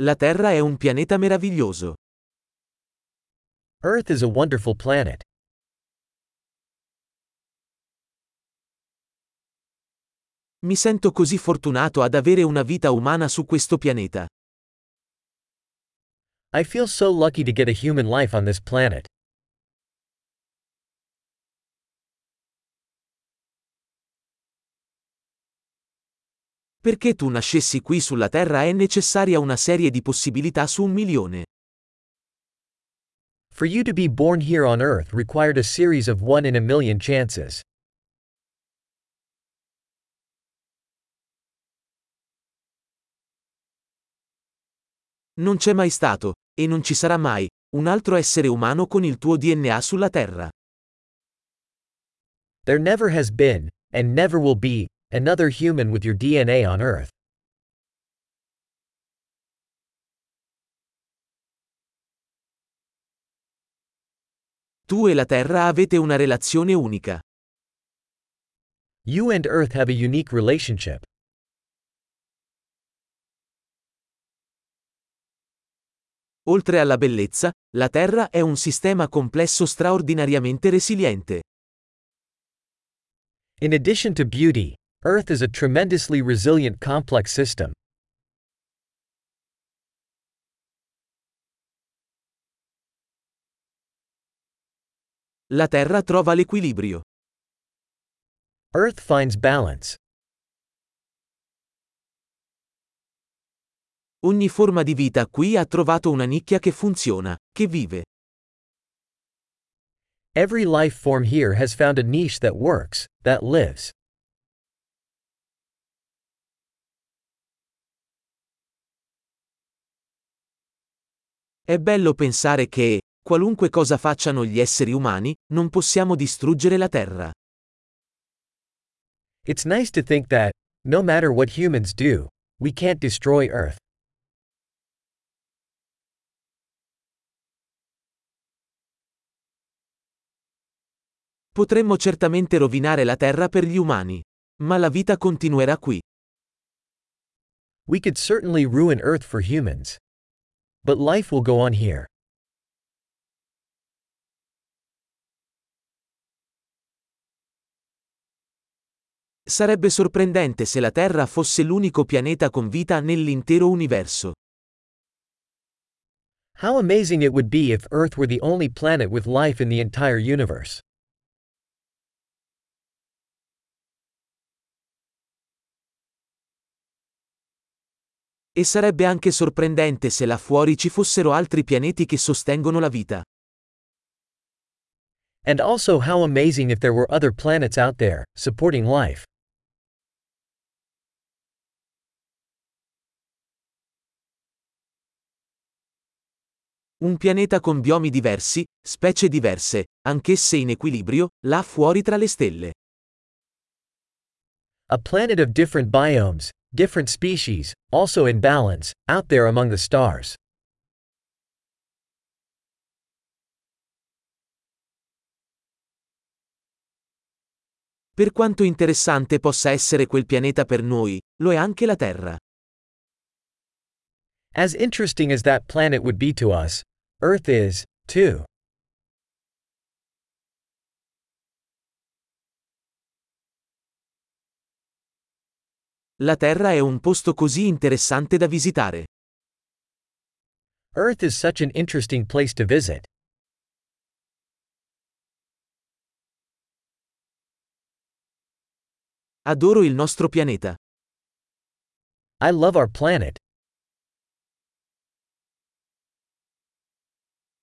La Terra è un pianeta meraviglioso. Earth is a wonderful planet. Mi sento così fortunato ad avere una vita umana su questo pianeta. I feel so lucky to get a human life on this planet. Perché tu nascessi qui sulla Terra è necessaria una serie di possibilità su un milione. For you to be born here on Earth required a series of one in a million chances. Non c'è mai stato, e non ci sarà mai, un altro essere umano con il tuo DNA sulla Terra. There never has been, and never will be, another human with your DNA on Earth. Tu e la Terra avete una relazione unica. You and Earth have a unique relationship. Oltre alla bellezza, la Terra è un sistema complesso straordinariamente resiliente. In addition to beauty, Earth is a tremendously resilient complex system. La Terra trova l'equilibrio. Earth finds balance. Ogni forma di vita qui ha trovato una nicchia che funziona, che vive. Every life form here has found a niche that works, that lives. È bello pensare che, qualunque cosa facciano gli esseri umani, non possiamo distruggere la Terra. It's nice to think that, no matter what humans do, we can't destroy Earth. Potremmo certamente rovinare la Terra per gli umani. Ma la vita continuerà qui. We could certainly ruin Earth for humans. But life will go on here. Sarebbe sorprendente se la Terra fosse l'unico pianeta con vita nell'intero universo. How amazing it would be if Earth were the only planet with life in the entire universe. E sarebbe anche sorprendente se là fuori ci fossero altri pianeti che sostengono la vita. And also how amazing if there were other planets out there, supporting life. Un pianeta con biomi diversi, specie diverse, anch'esse in equilibrio, là fuori tra le stelle. A planet of different biomes, different species, also in balance, out there among the stars. Per quanto interessante possa essere quel pianeta per noi, lo è anche la Terra. As interesting as that planet would be to us, Earth is, too. La Terra è un posto così interessante da visitare. Earth is such an interesting place to visit. Adoro il nostro pianeta. I love our planet.